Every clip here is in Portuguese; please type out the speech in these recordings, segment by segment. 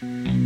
Mm-hmm.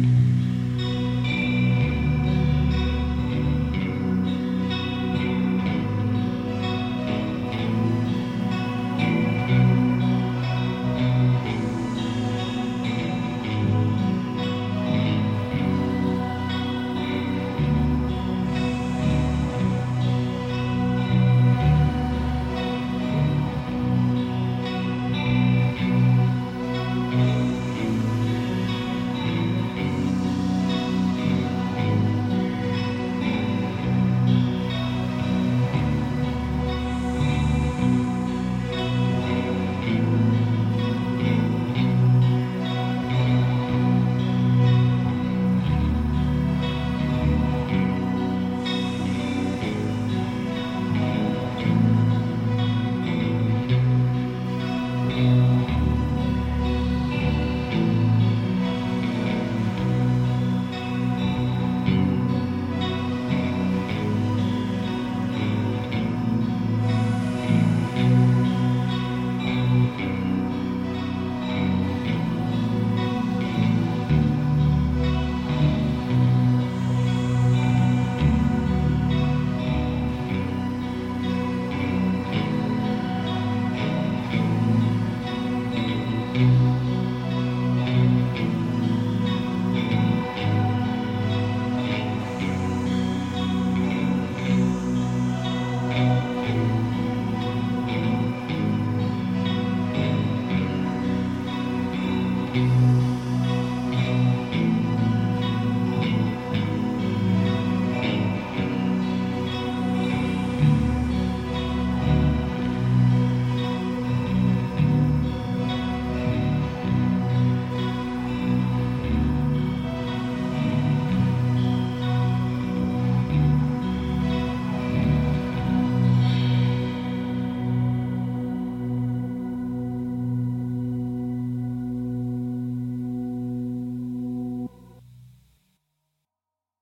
Música